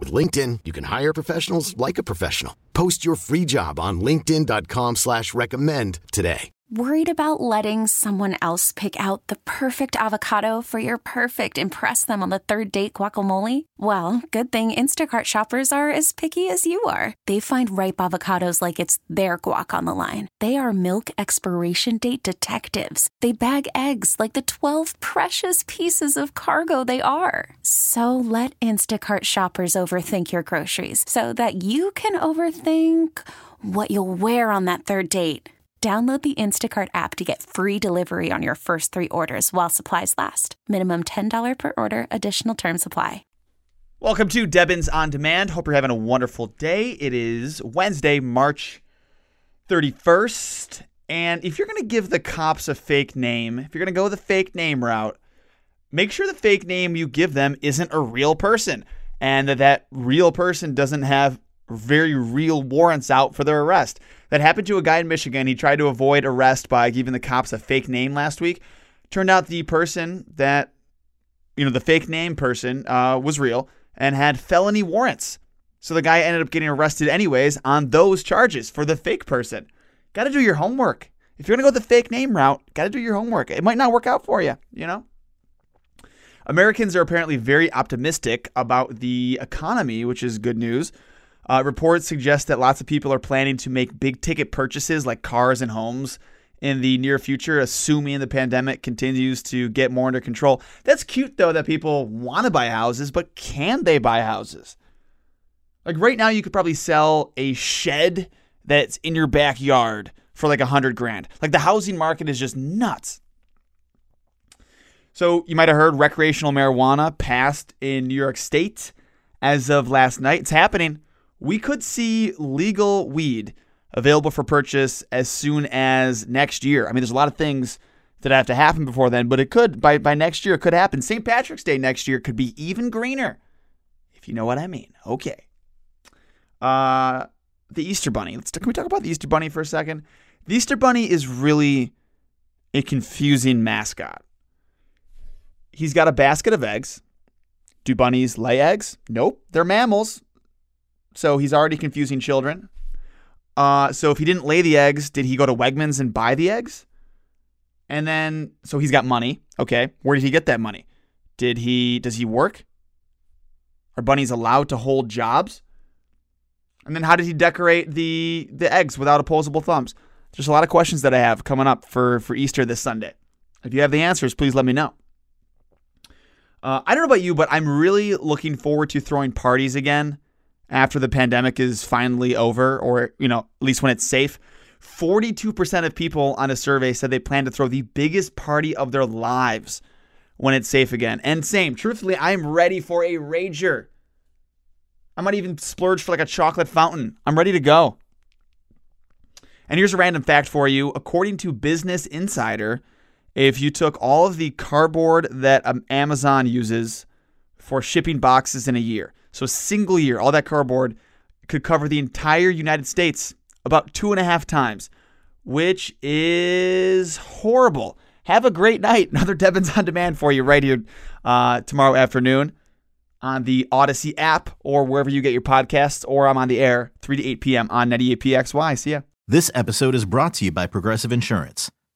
With LinkedIn, you can hire professionals like a professional. Post your free job on linkedin.com slash recommend today. Worried about letting someone else pick out the perfect avocado for your perfect impress them on the third date guacamole? Well, good thing Instacart shoppers are as picky as you are. They find ripe avocados like it's their guac on the line. They are milk expiration date detectives. They bag eggs like the 12 precious pieces of cargo they are. So let Instacart shoppers overthink your groceries so that you can overthink what you'll wear on that third date. Download the Instacart app to get free delivery on your first three orders while supplies last. Minimum $10 per order, additional term supply. Welcome to Devin's on Demand. Hope you're having a wonderful day. It is Wednesday, March 31st. And if you're going to give the cops a fake name, if you're going to go the fake name route, make sure the fake name you give them isn't a real person and that that real person doesn't have very real warrants out for their arrest. That happened to a guy in Michigan. He tried to avoid arrest by giving the cops a fake name last week. Turned out the person that, you know, the fake name person uh, was real and had felony warrants. So the guy ended up getting arrested anyways on those charges for the fake person. Got to do your homework. If you're going to go the fake name route, got to do your homework. It might not work out for you, you know? Americans are apparently very optimistic about the economy, which is good news. Uh, reports suggest that lots of people are planning to make big ticket purchases like cars and homes in the near future, assuming the pandemic continues to get more under control. That's cute, though, that people want to buy houses, but can they buy houses? Like right now, you could probably sell a shed that's in your backyard for like a hundred grand. Like the housing market is just nuts. So you might have heard recreational marijuana passed in New York State as of last night. It's happening we could see legal weed available for purchase as soon as next year. I mean, there's a lot of things that have to happen before then, but it could by by next year it could happen. St. Patrick's Day next year could be even greener, if you know what I mean. Okay. Uh, the Easter Bunny. Let's can we talk about the Easter Bunny for a second? The Easter Bunny is really a confusing mascot. He's got a basket of eggs. Do bunnies lay eggs? Nope, they're mammals. So he's already confusing children. Uh, so if he didn't lay the eggs, did he go to Wegmans and buy the eggs? And then, so he's got money. Okay, where did he get that money? Did he? Does he work? Are bunnies allowed to hold jobs? And then, how did he decorate the the eggs without opposable thumbs? There's a lot of questions that I have coming up for for Easter this Sunday. If you have the answers, please let me know. Uh, I don't know about you, but I'm really looking forward to throwing parties again after the pandemic is finally over, or, you know, at least when it's safe. 42% of people on a survey said they plan to throw the biggest party of their lives when it's safe again. And same, truthfully, I'm ready for a rager. I might even splurge for like a chocolate fountain. I'm ready to go. And here's a random fact for you. According to Business Insider, if you took all of the cardboard that um, Amazon uses for shipping boxes in a year, so, a single year, all that cardboard could cover the entire United States about two and a half times, which is horrible. Have a great night. Another Devin's on Demand for you right here uh, tomorrow afternoon on the Odyssey app or wherever you get your podcasts, or I'm on the air 3 to 8 p.m. on 98PXY. See ya. This episode is brought to you by Progressive Insurance.